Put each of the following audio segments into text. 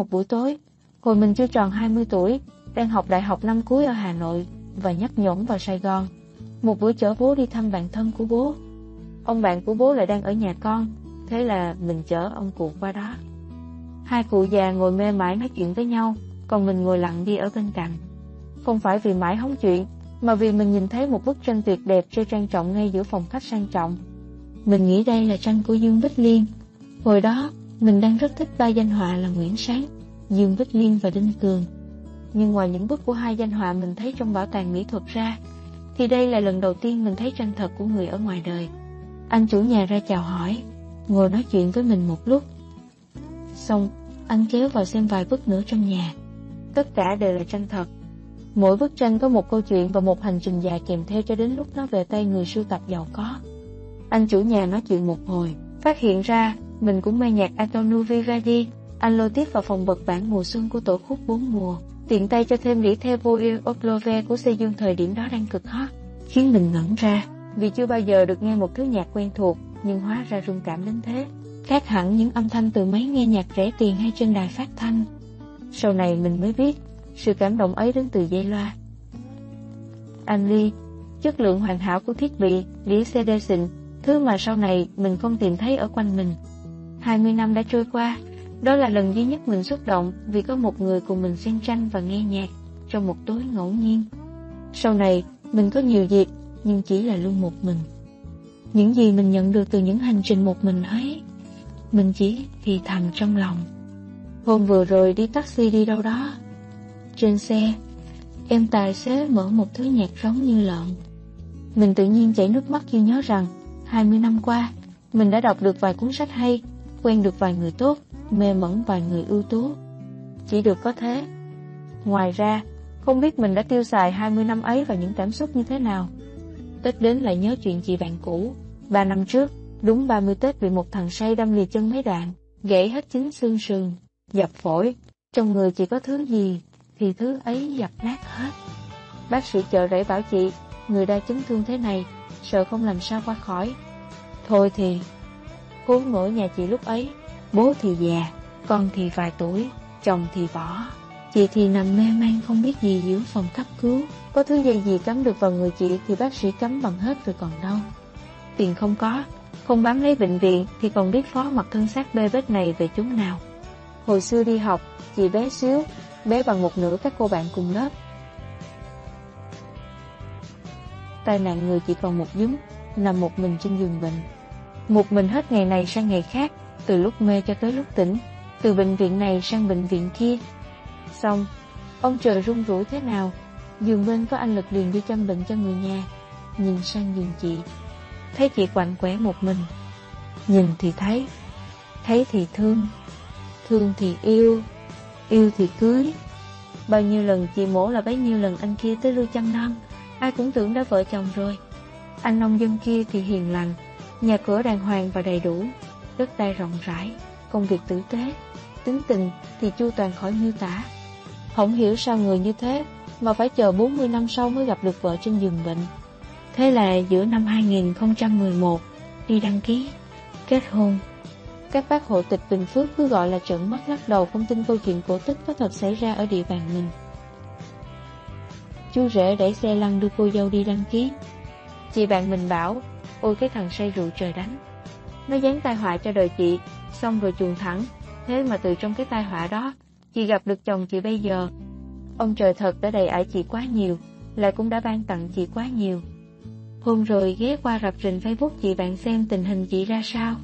một buổi tối, hồi mình chưa tròn 20 tuổi, đang học đại học năm cuối ở Hà Nội và nhấp nhổn vào Sài Gòn. Một bữa chở bố đi thăm bạn thân của bố. Ông bạn của bố lại đang ở nhà con, thế là mình chở ông cụ qua đó. Hai cụ già ngồi mê mải nói chuyện với nhau, còn mình ngồi lặng đi ở bên cạnh. Không phải vì mãi hóng chuyện, mà vì mình nhìn thấy một bức tranh tuyệt đẹp treo trang trọng ngay giữa phòng khách sang trọng. Mình nghĩ đây là tranh của Dương Bích Liên. Hồi đó, mình đang rất thích ba danh họa là Nguyễn Sáng, Dương Bích Liên và Đinh Cường. Nhưng ngoài những bức của hai danh họa mình thấy trong bảo tàng mỹ thuật ra, thì đây là lần đầu tiên mình thấy tranh thật của người ở ngoài đời. Anh chủ nhà ra chào hỏi, ngồi nói chuyện với mình một lúc. Xong, anh kéo vào xem vài bức nữa trong nhà. Tất cả đều là tranh thật. Mỗi bức tranh có một câu chuyện và một hành trình dài kèm theo cho đến lúc nó về tay người sưu tập giàu có. Anh chủ nhà nói chuyện một hồi, phát hiện ra mình cũng mang nhạc Antonio Vivaldi. Anh lôi tiếp vào phòng bật bản mùa xuân của tổ khúc bốn mùa, tiện tay cho thêm đĩa theo Voil Oplove của Sê Dương thời điểm đó đang cực hot, khiến mình ngẩn ra vì chưa bao giờ được nghe một thứ nhạc quen thuộc nhưng hóa ra rung cảm đến thế. Khác hẳn những âm thanh từ máy nghe nhạc rẻ tiền hay trên đài phát thanh. Sau này mình mới biết, sự cảm động ấy đến từ dây loa. Anh Lee, chất lượng hoàn hảo của thiết bị, đĩa CD xịn, thứ mà sau này mình không tìm thấy ở quanh mình. 20 năm đã trôi qua, đó là lần duy nhất mình xúc động vì có một người cùng mình xem tranh và nghe nhạc trong một tối ngẫu nhiên. Sau này, mình có nhiều dịp, nhưng chỉ là luôn một mình. Những gì mình nhận được từ những hành trình một mình ấy, mình chỉ thì thầm trong lòng. Hôm vừa rồi đi taxi đi đâu đó. Trên xe, em tài xế mở một thứ nhạc giống như lợn. Mình tự nhiên chảy nước mắt khi nhớ rằng 20 năm qua, mình đã đọc được vài cuốn sách hay, quen được vài người tốt, mê mẩn vài người ưu tú. Chỉ được có thế. Ngoài ra, không biết mình đã tiêu xài 20 năm ấy vào những cảm xúc như thế nào. Tết đến lại nhớ chuyện chị bạn cũ. Ba năm trước, đúng 30 Tết bị một thằng say đâm lìa chân mấy đoạn, gãy hết chính xương sườn, dập phổi. Trong người chỉ có thứ gì, thì thứ ấy dập nát hết. Bác sĩ chợ rẫy bảo chị, người đa chấn thương thế này, sợ không làm sao qua khỏi. Thôi thì, khốn nổi nhà chị lúc ấy, bố thì già, con thì vài tuổi, chồng thì bỏ. Chị thì nằm mê man không biết gì giữa phòng cấp cứu. Có thứ dây gì cắm được vào người chị thì bác sĩ cắm bằng hết rồi còn đâu. Tiền không có, không bám lấy bệnh viện thì còn biết phó mặt thân xác bê bết này về chúng nào. Hồi xưa đi học, chị bé xíu, bé bằng một nửa các cô bạn cùng lớp. Tai nạn người chỉ còn một dúm, nằm một mình trên giường bệnh. Một mình hết ngày này sang ngày khác, từ lúc mê cho tới lúc tỉnh, từ bệnh viện này sang bệnh viện kia. Xong, ông trời rung rủi thế nào, giường bên có anh Lực liền đi chăm bệnh cho người nhà, nhìn sang giường chị, thấy chị quạnh quẻ một mình. Nhìn thì thấy, thấy thì thương, thương thì yêu, yêu thì cưới. Bao nhiêu lần chị mổ là bấy nhiêu lần anh kia tới lưu chăm nom, ai cũng tưởng đã vợ chồng rồi. Anh nông dân kia thì hiền lành, nhà cửa đàng hoàng và đầy đủ, đất đai rộng rãi, công việc tử tế, tính tình thì chu toàn khỏi miêu tả. Không hiểu sao người như thế mà phải chờ 40 năm sau mới gặp được vợ trên giường bệnh. Thế là giữa năm 2011 đi đăng ký, kết hôn. Các bác hộ tịch Bình Phước cứ gọi là trận mắt lắc đầu không tin câu chuyện cổ tích có thật xảy ra ở địa bàn mình. Chú rể đẩy xe lăn đưa cô dâu đi đăng ký. Chị bạn mình bảo, ôi cái thằng say rượu trời đánh. Nó dán tai họa cho đời chị, xong rồi chuồn thẳng. Thế mà từ trong cái tai họa đó, chị gặp được chồng chị bây giờ. Ông trời thật đã đầy ải chị quá nhiều, lại cũng đã ban tặng chị quá nhiều. Hôm rồi ghé qua rập rình Facebook chị bạn xem tình hình chị ra sao.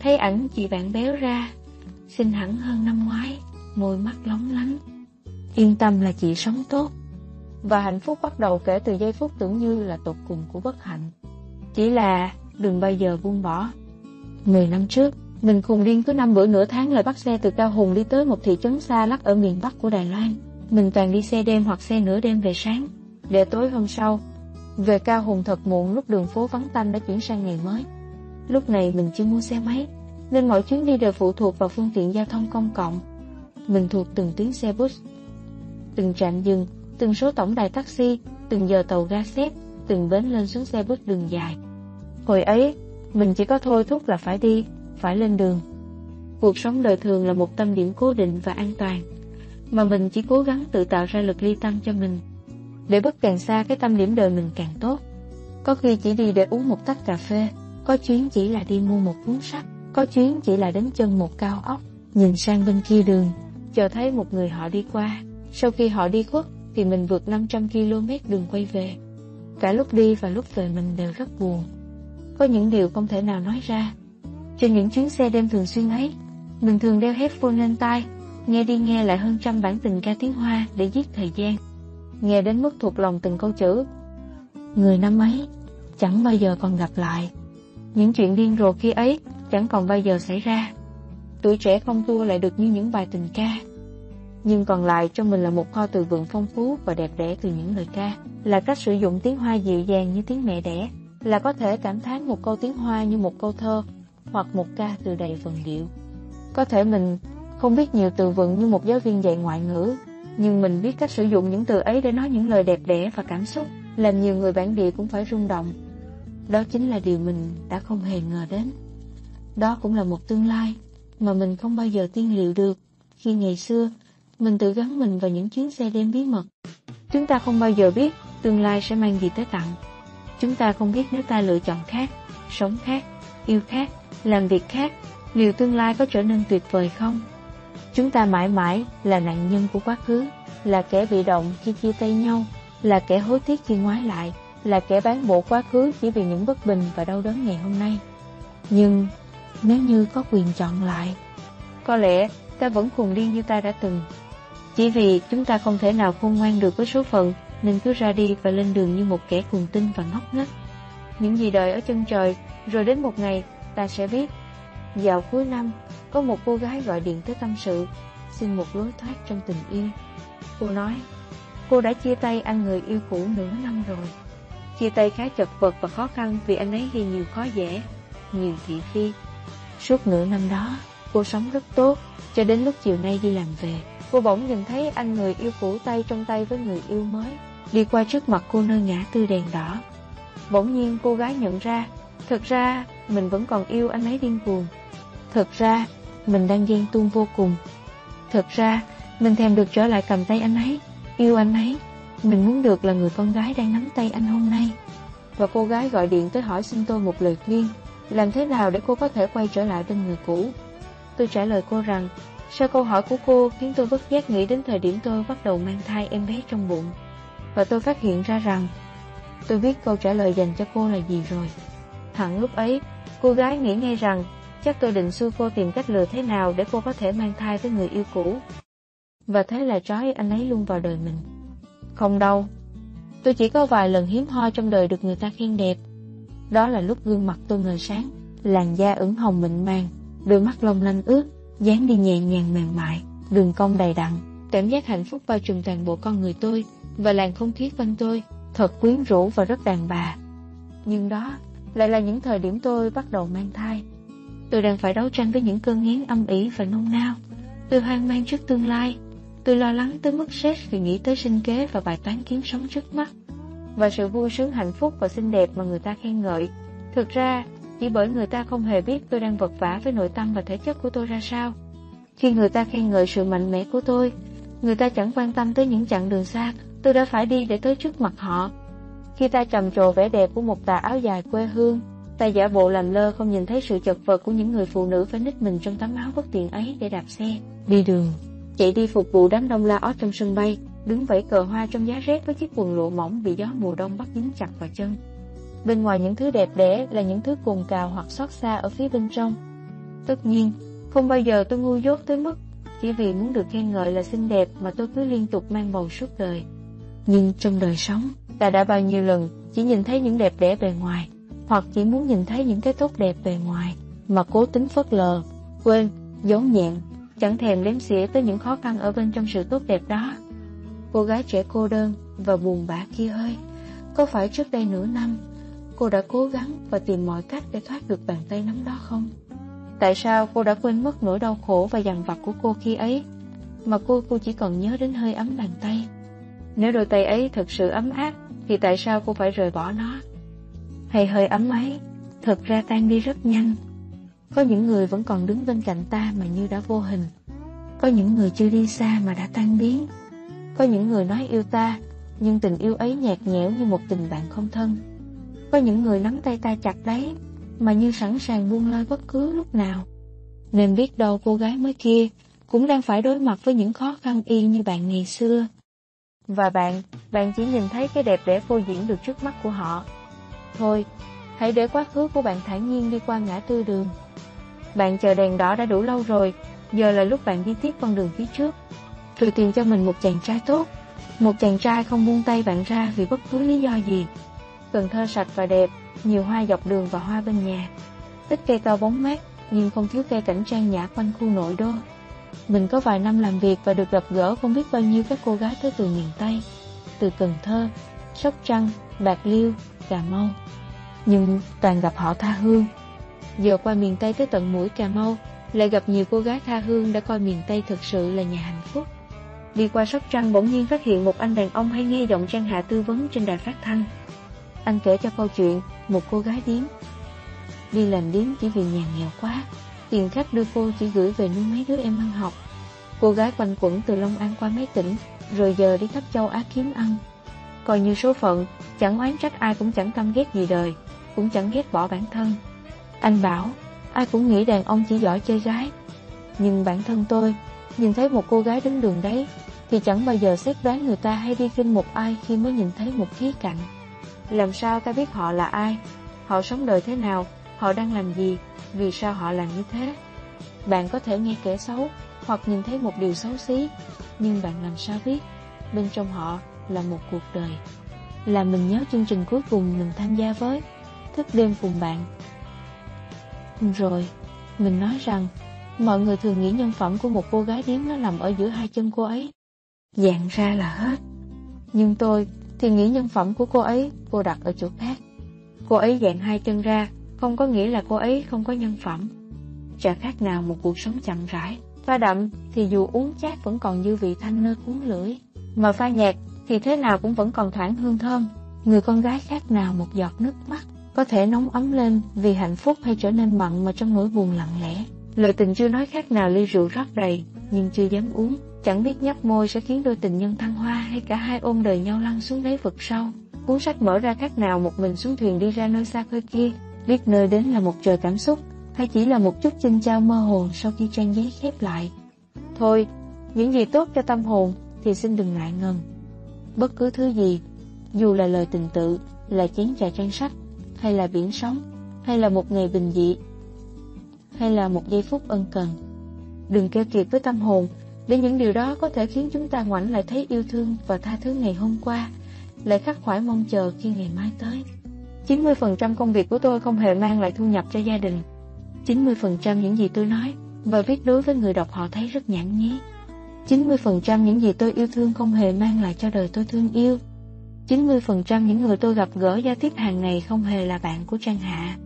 Thấy ảnh chị bạn béo ra, xinh hẳn hơn năm ngoái, môi mắt lóng lánh. Yên tâm là chị sống tốt. Và hạnh phúc bắt đầu kể từ giây phút tưởng như là tột cùng của bất hạnh. Chỉ là đừng bao giờ buông bỏ. Mười năm trước, mình khùng điên cứ năm bữa nửa tháng lại bắt xe từ Cao Hùng đi tới một thị trấn xa lắc ở miền Bắc của Đài Loan. Mình toàn đi xe đêm hoặc xe nửa đêm về sáng, để tối hôm sau. Về Cao Hùng thật muộn lúc đường phố vắng tanh đã chuyển sang ngày mới. Lúc này mình chưa mua xe máy, nên mọi chuyến đi đều phụ thuộc vào phương tiện giao thông công cộng. Mình thuộc từng tuyến xe bus, từng trạm dừng, từng số tổng đài taxi, từng giờ tàu ga xếp, từng bến lên xuống xe bus đường dài. Hồi ấy, mình chỉ có thôi thúc là phải đi, phải lên đường. Cuộc sống đời thường là một tâm điểm cố định và an toàn, mà mình chỉ cố gắng tự tạo ra lực ly tâm cho mình. Để bước càng xa cái tâm điểm đời mình càng tốt. Có khi chỉ đi để uống một tách cà phê, có chuyến chỉ là đi mua một cuốn sách, có chuyến chỉ là đến chân một cao ốc, nhìn sang bên kia đường, chờ thấy một người họ đi qua. Sau khi họ đi khuất, thì mình vượt 500 km đường quay về. Cả lúc đi và lúc về mình đều rất buồn. Có những điều không thể nào nói ra. Trên những chuyến xe đêm thường xuyên ấy, mình thường đeo headphone lên tai, nghe đi nghe lại hơn trăm bản tình ca tiếng Hoa để giết thời gian. Nghe đến mức thuộc lòng từng câu chữ. Người năm ấy, chẳng bao giờ còn gặp lại. Những chuyện điên rồ khi ấy chẳng còn bao giờ xảy ra. Tuổi trẻ không tua lại được như những bài tình ca. Nhưng còn lại trong mình là một kho từ vựng phong phú và đẹp đẽ từ những lời ca, là cách sử dụng tiếng Hoa dịu dàng như tiếng mẹ đẻ, là có thể cảm thán một câu tiếng Hoa như một câu thơ, hoặc một ca từ đầy vần điệu. Có thể mình không biết nhiều từ vựng như một giáo viên dạy ngoại ngữ, nhưng mình biết cách sử dụng những từ ấy để nói những lời đẹp đẽ và cảm xúc, làm nhiều người bản địa cũng phải rung động. Đó chính là điều mình đã không hề ngờ đến. Đó cũng là một tương lai mà mình không bao giờ tiên liệu được khi ngày xưa mình tự gắn mình vào những chuyến xe đêm bí mật. Chúng ta không bao giờ biết tương lai sẽ mang gì tới tặng. Chúng ta không biết nếu ta lựa chọn khác, sống khác, yêu khác, làm việc khác, liệu tương lai có trở nên tuyệt vời không? Chúng ta mãi mãi là nạn nhân của quá khứ, là kẻ bị động khi chia tay nhau, là kẻ hối tiếc khi ngoái lại, là kẻ bán bộ quá khứ chỉ vì những bất bình và đau đớn ngày hôm nay. Nhưng nếu như có quyền chọn lại, có lẽ ta vẫn khùng điên như ta đã từng. Chỉ vì chúng ta không thể nào khôn ngoan được với số phận, nên cứ ra đi và lên đường như một kẻ cuồng tinh và ngốc nghếch. Những gì đợi ở chân trời, rồi đến một ngày ta sẽ biết. vào cuối năm, có một cô gái gọi điện tới tâm sự, xin một lối thoát trong tình yêu. Cô nói, cô đã chia tay anh người yêu cũ nửa năm rồi. Chia tay khá chật vật và khó khăn vì anh ấy gây nhiều khó dễ, nhiều thị phi. Suốt nửa năm đó, cô sống rất tốt, cho đến lúc chiều nay đi làm về. Cô bỗng nhìn thấy anh người yêu cũ tay trong tay với người yêu mới, đi qua trước mặt cô nơi ngã tư đèn đỏ. Bỗng nhiên cô gái nhận ra, thật ra mình vẫn còn yêu anh ấy điên cuồng. Thật ra, mình đang ghen tuông vô cùng. Thật ra, mình thèm được trở lại cầm tay anh ấy, yêu anh ấy. Mình muốn được là người con gái đang nắm tay anh hôm nay. Và cô gái gọi điện tới hỏi xin tôi một lời khuyên, làm thế nào để cô có thể quay trở lại bên người cũ. Tôi trả lời cô rằng, sau câu hỏi của cô khiến tôi bất giác nghĩ đến thời điểm tôi bắt đầu mang thai em bé trong bụng. Và tôi phát hiện ra rằng, tôi biết câu trả lời dành cho cô là gì rồi. Hẳn lúc ấy, cô gái nghĩ ngay rằng chắc tôi định xui cô tìm cách lừa thế nào để cô có thể mang thai với người yêu cũ. Và thế là trói anh ấy luôn vào đời mình. Không đâu, tôi chỉ có vài lần hiếm hoi trong đời được người ta khen đẹp. Đó là lúc gương mặt tôi ngời sáng, làn da ửng hồng mịn màng, đôi mắt long lanh ướt, dáng đi nhẹ nhàng mềm mại, đường cong đầy đặn, cảm giác hạnh phúc bao trùm toàn bộ con người tôi và làng không khí quanh tôi, thật quyến rũ và rất đàn bà. Nhưng đó lại là những thời điểm tôi bắt đầu mang thai. Tôi đang phải đấu tranh với những cơn nghiến âm ỉ và nôn nao. Tôi hoang mang trước tương lai. Tôi lo lắng tới mức stress vì nghĩ tới sinh kế và bài toán kiếm sống trước mắt. Và sự vui sướng hạnh phúc và xinh đẹp mà người ta khen ngợi. Thực ra, chỉ bởi người ta không hề biết tôi đang vật vả với nội tâm và thể chất của tôi ra sao. Khi người ta khen ngợi sự mạnh mẽ của tôi, người ta chẳng quan tâm tới những chặng đường xa tôi đã phải đi để tới trước mặt họ. Khi ta trầm trồ vẻ đẹp của một tà áo dài quê hương, ta giả bộ làm lơ không nhìn thấy sự chật vật của những người phụ nữ phải nít mình trong tấm áo bất tiện ấy để đạp xe, đi đường, chạy đi phục vụ đám đông la ót trong sân bay, đứng vẫy cờ hoa trong giá rét với chiếc quần lụa mỏng bị gió mùa đông bắt dính chặt vào chân. Bên ngoài những thứ đẹp đẽ là những thứ cồn cào hoặc xót xa ở phía bên trong. Tất nhiên, không bao giờ tôi ngu dốt tới mức chỉ vì muốn được khen ngợi là xinh đẹp mà tôi cứ liên tục mang bầu suốt đời. Nhưng trong đời sống, ta đã bao nhiêu lần chỉ nhìn thấy những đẹp đẽ bề ngoài, hoặc chỉ muốn nhìn thấy những cái tốt đẹp bề ngoài, mà cố tính phớt lờ, quên, giấu nhẹn, chẳng thèm đếm xỉa tới những khó khăn ở bên trong sự tốt đẹp đó. Cô gái trẻ cô đơn và buồn bã kia ơi, có phải trước đây nửa năm, cô đã cố gắng và tìm mọi cách để thoát được bàn tay nắm đó không? Tại sao cô đã quên mất nỗi đau khổ và dằn vặt của cô khi ấy, mà cô cô chỉ còn nhớ đến hơi ấm bàn tay? Nếu đôi tay ấy thật sự ấm áp, thì tại sao cô phải rời bỏ nó? Hay hơi ấm ấy, thật ra tan đi rất nhanh. Có những người vẫn còn đứng bên cạnh ta mà như đã vô hình. Có những người chưa đi xa mà đã tan biến. Có những người nói yêu ta, nhưng tình yêu ấy nhạt nhẽo như một tình bạn không thân. Có những người nắm tay ta chặt đấy, mà như sẵn sàng buông lơi bất cứ lúc nào. Nên biết đâu cô gái mới kia cũng đang phải đối mặt với những khó khăn y như bạn ngày xưa. Và bạn, bạn chỉ nhìn thấy cái đẹp để phô diễn được trước mắt của họ. Thôi, hãy để quá khứ của bạn thản nhiên đi qua ngã tư đường. Bạn chờ đèn đỏ đã đủ lâu rồi, giờ là lúc bạn đi tiếp con đường phía trước. Rồi tìm cho mình một chàng trai tốt, một chàng trai không buông tay bạn ra vì bất cứ lý do gì. Cần Thơ sạch và đẹp, nhiều hoa dọc đường và hoa bên nhà. Ít cây to bóng mát, nhưng không thiếu cây cảnh trang nhã quanh khu nội đô. Mình có vài năm làm việc và được gặp gỡ không biết bao nhiêu các cô gái tới từ miền Tây, từ Cần Thơ, Sóc Trăng, Bạc Liêu, Cà Mau. Nhưng toàn gặp họ tha hương. Giờ qua miền Tây tới tận mũi Cà Mau, lại gặp nhiều cô gái tha hương đã coi miền Tây thực sự là nhà hạnh phúc. Đi qua Sóc Trăng bỗng nhiên phát hiện một anh đàn ông hay nghe giọng Trang Hạ tư vấn trên đài phát thanh. Anh kể cho câu chuyện một cô gái điếm. Đi làm điếm chỉ vì nhà nghèo quá, tiền khách đưa cô chỉ gửi về nuôi mấy đứa em ăn học. Cô gái quanh quẩn từ Long An qua mấy tỉnh, rồi giờ đi khắp châu Á kiếm ăn. Coi như số phận, chẳng oán trách ai cũng chẳng căm ghét gì đời, cũng chẳng ghét bỏ bản thân. Anh bảo, ai cũng nghĩ đàn ông chỉ giỏi chơi gái. Nhưng bản thân tôi, nhìn thấy một cô gái đứng đường đấy, thì chẳng bao giờ xét đoán người ta hay đi kinh một ai khi mới nhìn thấy một khía cạnh. Làm sao ta biết họ là ai? Họ sống đời thế nào? Họ đang làm gì? Vì sao họ làm như thế? Bạn có thể nghe kẻ xấu hoặc nhìn thấy một điều xấu xí, nhưng bạn làm sao biết bên trong họ là một cuộc đời. Là mình nhớ chương trình cuối cùng mình tham gia với, thức đêm cùng bạn. Rồi, mình nói rằng, mọi người thường nghĩ nhân phẩm của một cô gái điếm nó nằm ở giữa hai chân cô ấy. Dạng ra là hết. Nhưng tôi thì nghĩ nhân phẩm của cô ấy cô đặt ở chỗ khác. Cô ấy dạng hai chân ra, không có nghĩa là cô ấy không có nhân phẩm. Chả khác nào một cuộc sống chậm rãi. Pha đậm thì dù uống chát vẫn còn dư vị thanh nơi cuốn lưỡi. Mà pha nhạt thì thế nào cũng vẫn còn thoảng hương thơm. Người con gái khác nào một giọt nước mắt có thể nóng ấm lên vì hạnh phúc hay trở nên mặn mà trong nỗi buồn lặng lẽ. Lời tình chưa nói khác nào ly rượu rót đầy, nhưng chưa dám uống. Chẳng biết nhấp môi sẽ khiến đôi tình nhân thăng hoa hay cả hai ôm đời nhau lăn xuống đáy vực sâu. Cuốn sách mở ra khác nào một mình xuống thuyền đi ra nơi xa khơi kia, biết nơi đến là một trời cảm xúc, hay chỉ là một chút chinh trao mơ hồ sau khi trang giấy khép lại. Thôi, những gì tốt cho tâm hồn thì xin đừng ngại ngần. Bất cứ thứ gì, dù là lời tình tự, là chén trà trang sách, hay là biển sóng, hay là một ngày bình dị, hay là một giây phút ân cần. Đừng keo kiệt với tâm hồn, để những điều đó có thể khiến chúng ta ngoảnh lại thấy yêu thương và tha thứ ngày hôm qua, lại khắc khoải mong chờ khi ngày mai tới. 90% công việc của tôi không hề mang lại thu nhập cho gia đình. 90% những gì tôi nói và viết đối với người đọc họ thấy rất nhãn nhí. 90% những gì tôi yêu thương không hề mang lại cho đời tôi thương yêu. 90% những người tôi gặp gỡ giao tiếp hàng ngày không hề là bạn của Trang Hạ.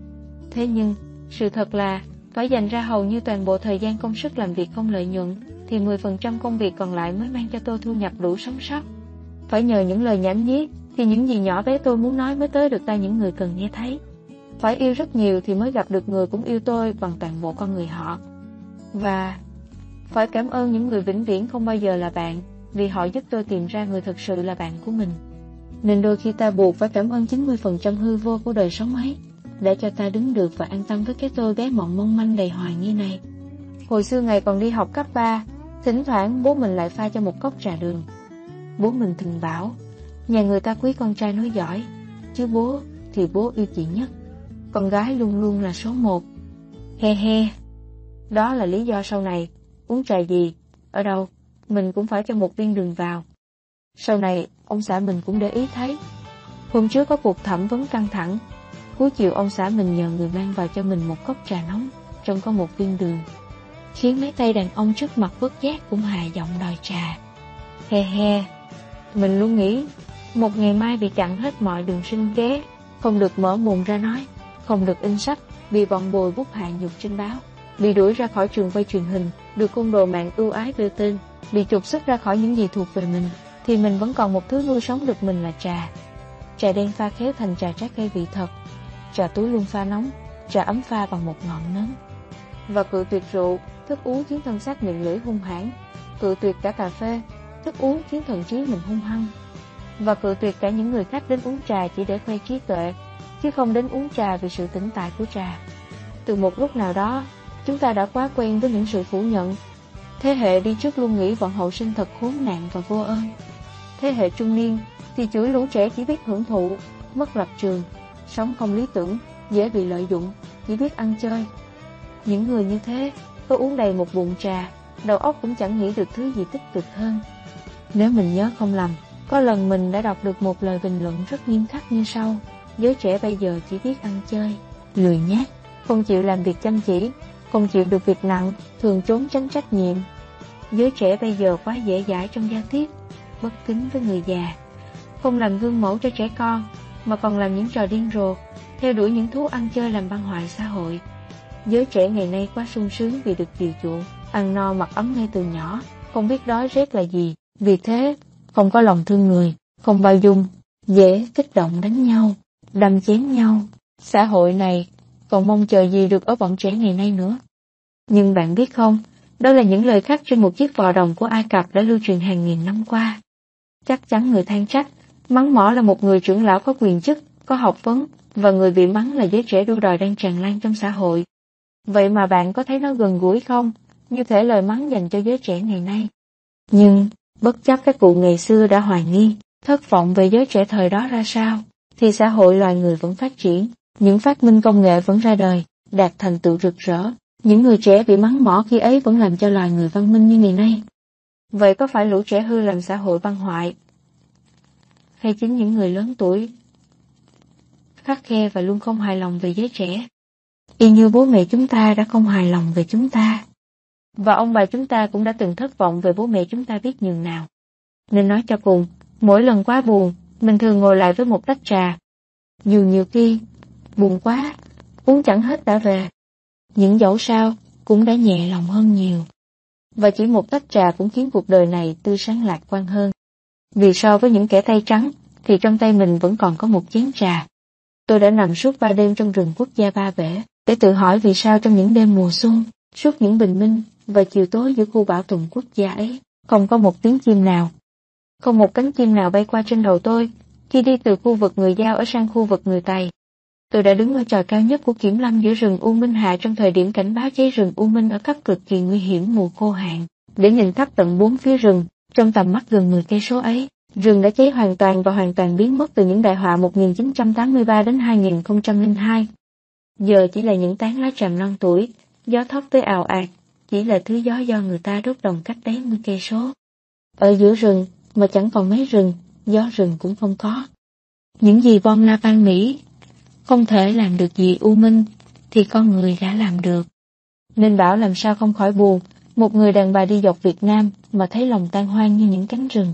Thế nhưng, sự thật là phải dành ra hầu như toàn bộ thời gian công sức làm việc không lợi nhuận thì 10% công việc còn lại mới mang cho tôi thu nhập đủ sống sót. Phải nhờ những lời nhảm nhí thì những gì nhỏ bé tôi muốn nói mới tới được tay những người cần nghe thấy. Phải yêu rất nhiều thì mới gặp được người cũng yêu tôi bằng toàn bộ con người họ. Và phải cảm ơn những người vĩnh viễn không bao giờ là bạn vì họ giúp tôi tìm ra người thực sự là bạn của mình. Nên đôi khi ta buộc phải cảm ơn 90% hư vô của đời sống ấy để cho ta đứng được và an tâm với cái tôi bé mộng mong manh đầy hoài nghi này. Hồi xưa ngày còn đi học cấp 3, thỉnh thoảng bố mình lại pha cho một cốc trà đường. Bố mình thường bảo, nhà người ta quý con trai nói giỏi, chứ bố thì bố yêu chị nhất. Con gái luôn luôn là số một. He he. Đó là lý do sau này, uống trà gì, ở đâu, mình cũng phải cho một viên đường vào. Sau này, ông xã mình cũng để ý thấy. Hôm trước có cuộc thẩm vấn căng thẳng, Cuối chiều ông xã mình nhờ người mang vào cho mình một cốc trà nóng, trong có một viên đường. Khiến mấy tay đàn ông trước mặt bất giác cũng hà giọng đòi trà. He he, mình luôn nghĩ, một ngày mai bị chặn hết mọi đường sinh kế, không được mở mồm ra nói, không được in sách, bị bọn bồi bút hạ nhục trên báo, bị đuổi ra khỏi trường quay truyền hình, được côn đồ mạng ưu ái đưa tên, bị trục xuất ra khỏi những gì thuộc về mình, thì mình vẫn còn một thứ nuôi sống được mình là trà. Trà đen pha khéo thành trà trái cây vị thật, trà túi luôn pha nóng, trà ấm pha bằng một ngọn nến. và cự tuyệt rượu, thức uống khiến thân xác miệng lưỡi hung hãn, cự tuyệt cả cà phê, thức uống khiến thần trí mình hung hăng, và cự tuyệt cả những người khác đến uống trà chỉ để khoe trí tuệ, chứ không đến uống trà vì sự tỉnh tại của trà. Từ một lúc nào đó, chúng ta đã quá quen với những sự phủ nhận. Thế hệ đi trước luôn nghĩ bọn hậu sinh thật khốn nạn và vô ơn. Thế hệ trung niên thì chửi lũ trẻ chỉ biết hưởng thụ, mất lập trường, sống không lý tưởng, dễ bị lợi dụng, chỉ biết ăn chơi. Những người như thế có uống đầy một bụng trà, đầu óc cũng chẳng nghĩ được thứ gì tích cực hơn. Nếu mình nhớ không lầm, có lần mình đã đọc được một lời bình luận rất nghiêm khắc như sau. Giới trẻ bây giờ chỉ biết ăn chơi, lười nhát, không chịu làm việc chăm chỉ, không chịu được việc nặng, thường trốn tránh trách nhiệm. Giới trẻ bây giờ quá dễ dãi trong giao tiếp, bất kính với người già, không làm gương mẫu cho trẻ con, mà còn làm những trò điên rồ, theo đuổi những thú ăn chơi làm băng hoại xã hội. Giới trẻ ngày nay quá sung sướng vì được chiều chuộng, ăn no mặc ấm ngay từ nhỏ, không biết đói rét là gì, vì thế không có lòng thương người, không bao dung, dễ kích động đánh nhau, đâm chém nhau. Xã hội này còn mong chờ gì được ở bọn trẻ ngày nay nữa. Nhưng bạn biết không, đó là những lời khắc trên một chiếc vò đồng của Ai Cập đã lưu truyền hàng nghìn năm qua. Chắc chắn người than trách, mắng mỏ là một người trưởng lão có quyền chức, có học vấn, và người bị mắng là giới trẻ đua đòi đang tràn lan trong xã hội. Vậy mà bạn có thấy nó gần gũi không? Như thể lời mắng dành cho giới trẻ ngày nay. Nhưng, bất chấp các cụ ngày xưa đã hoài nghi, thất vọng về giới trẻ thời đó ra sao, thì xã hội loài người vẫn phát triển, những phát minh công nghệ vẫn ra đời, đạt thành tựu rực rỡ. Những người trẻ bị mắng mỏ khi ấy vẫn làm cho loài người văn minh như ngày nay. Vậy có phải lũ trẻ hư làm xã hội văn hoại? Hay chính những người lớn tuổi khắc khe và luôn không hài lòng về giới trẻ? Y như bố mẹ chúng ta đã không hài lòng về chúng ta. Và ông bà chúng ta cũng đã từng thất vọng về bố mẹ chúng ta biết nhường nào. Nên nói cho cùng, mỗi lần quá buồn, mình thường ngồi lại với một tách trà. Dù nhiều khi, buồn quá, uống chẳng hết đã về. Những dẫu sao cũng đã nhẹ lòng hơn nhiều. Và chỉ một tách trà cũng khiến cuộc đời này tươi sáng lạc quan hơn. Vì so với những kẻ tay trắng, thì trong tay mình vẫn còn có một chén trà. Tôi đã nằm suốt ba đêm trong rừng quốc gia Ba Bể, để tự hỏi vì sao trong những đêm mùa xuân, suốt những bình minh và chiều tối giữa khu bảo tồn quốc gia ấy, không có một tiếng chim nào. Không một cánh chim nào bay qua trên đầu tôi, khi đi từ khu vực người Giao ở sang khu vực người Tày. Tôi đã đứng ở tròi cao nhất của kiểm lâm giữa rừng U Minh Hạ trong thời điểm cảnh báo cháy rừng U Minh ở cấp cực kỳ nguy hiểm mùa khô hạn, để nhìn khắp tận bốn phía rừng, trong tầm mắt gần 10 cây số ấy. Rừng đã cháy hoàn toàn và hoàn toàn biến mất từ những đại họa 1983 đến 2002. Giờ chỉ là những tán lá tràm non tuổi, gió thốc tới ào ạt, chỉ là thứ gió do người ta đốt đồng cách đấy mươi cây số. Ở giữa rừng mà chẳng còn mấy rừng, gió rừng cũng không có. Những gì bom la van Mỹ không thể làm được gì u minh, thì con người đã làm được. Nên bảo làm sao không khỏi buồn, một người đàn bà đi dọc Việt Nam mà thấy lòng tan hoang như những cánh rừng.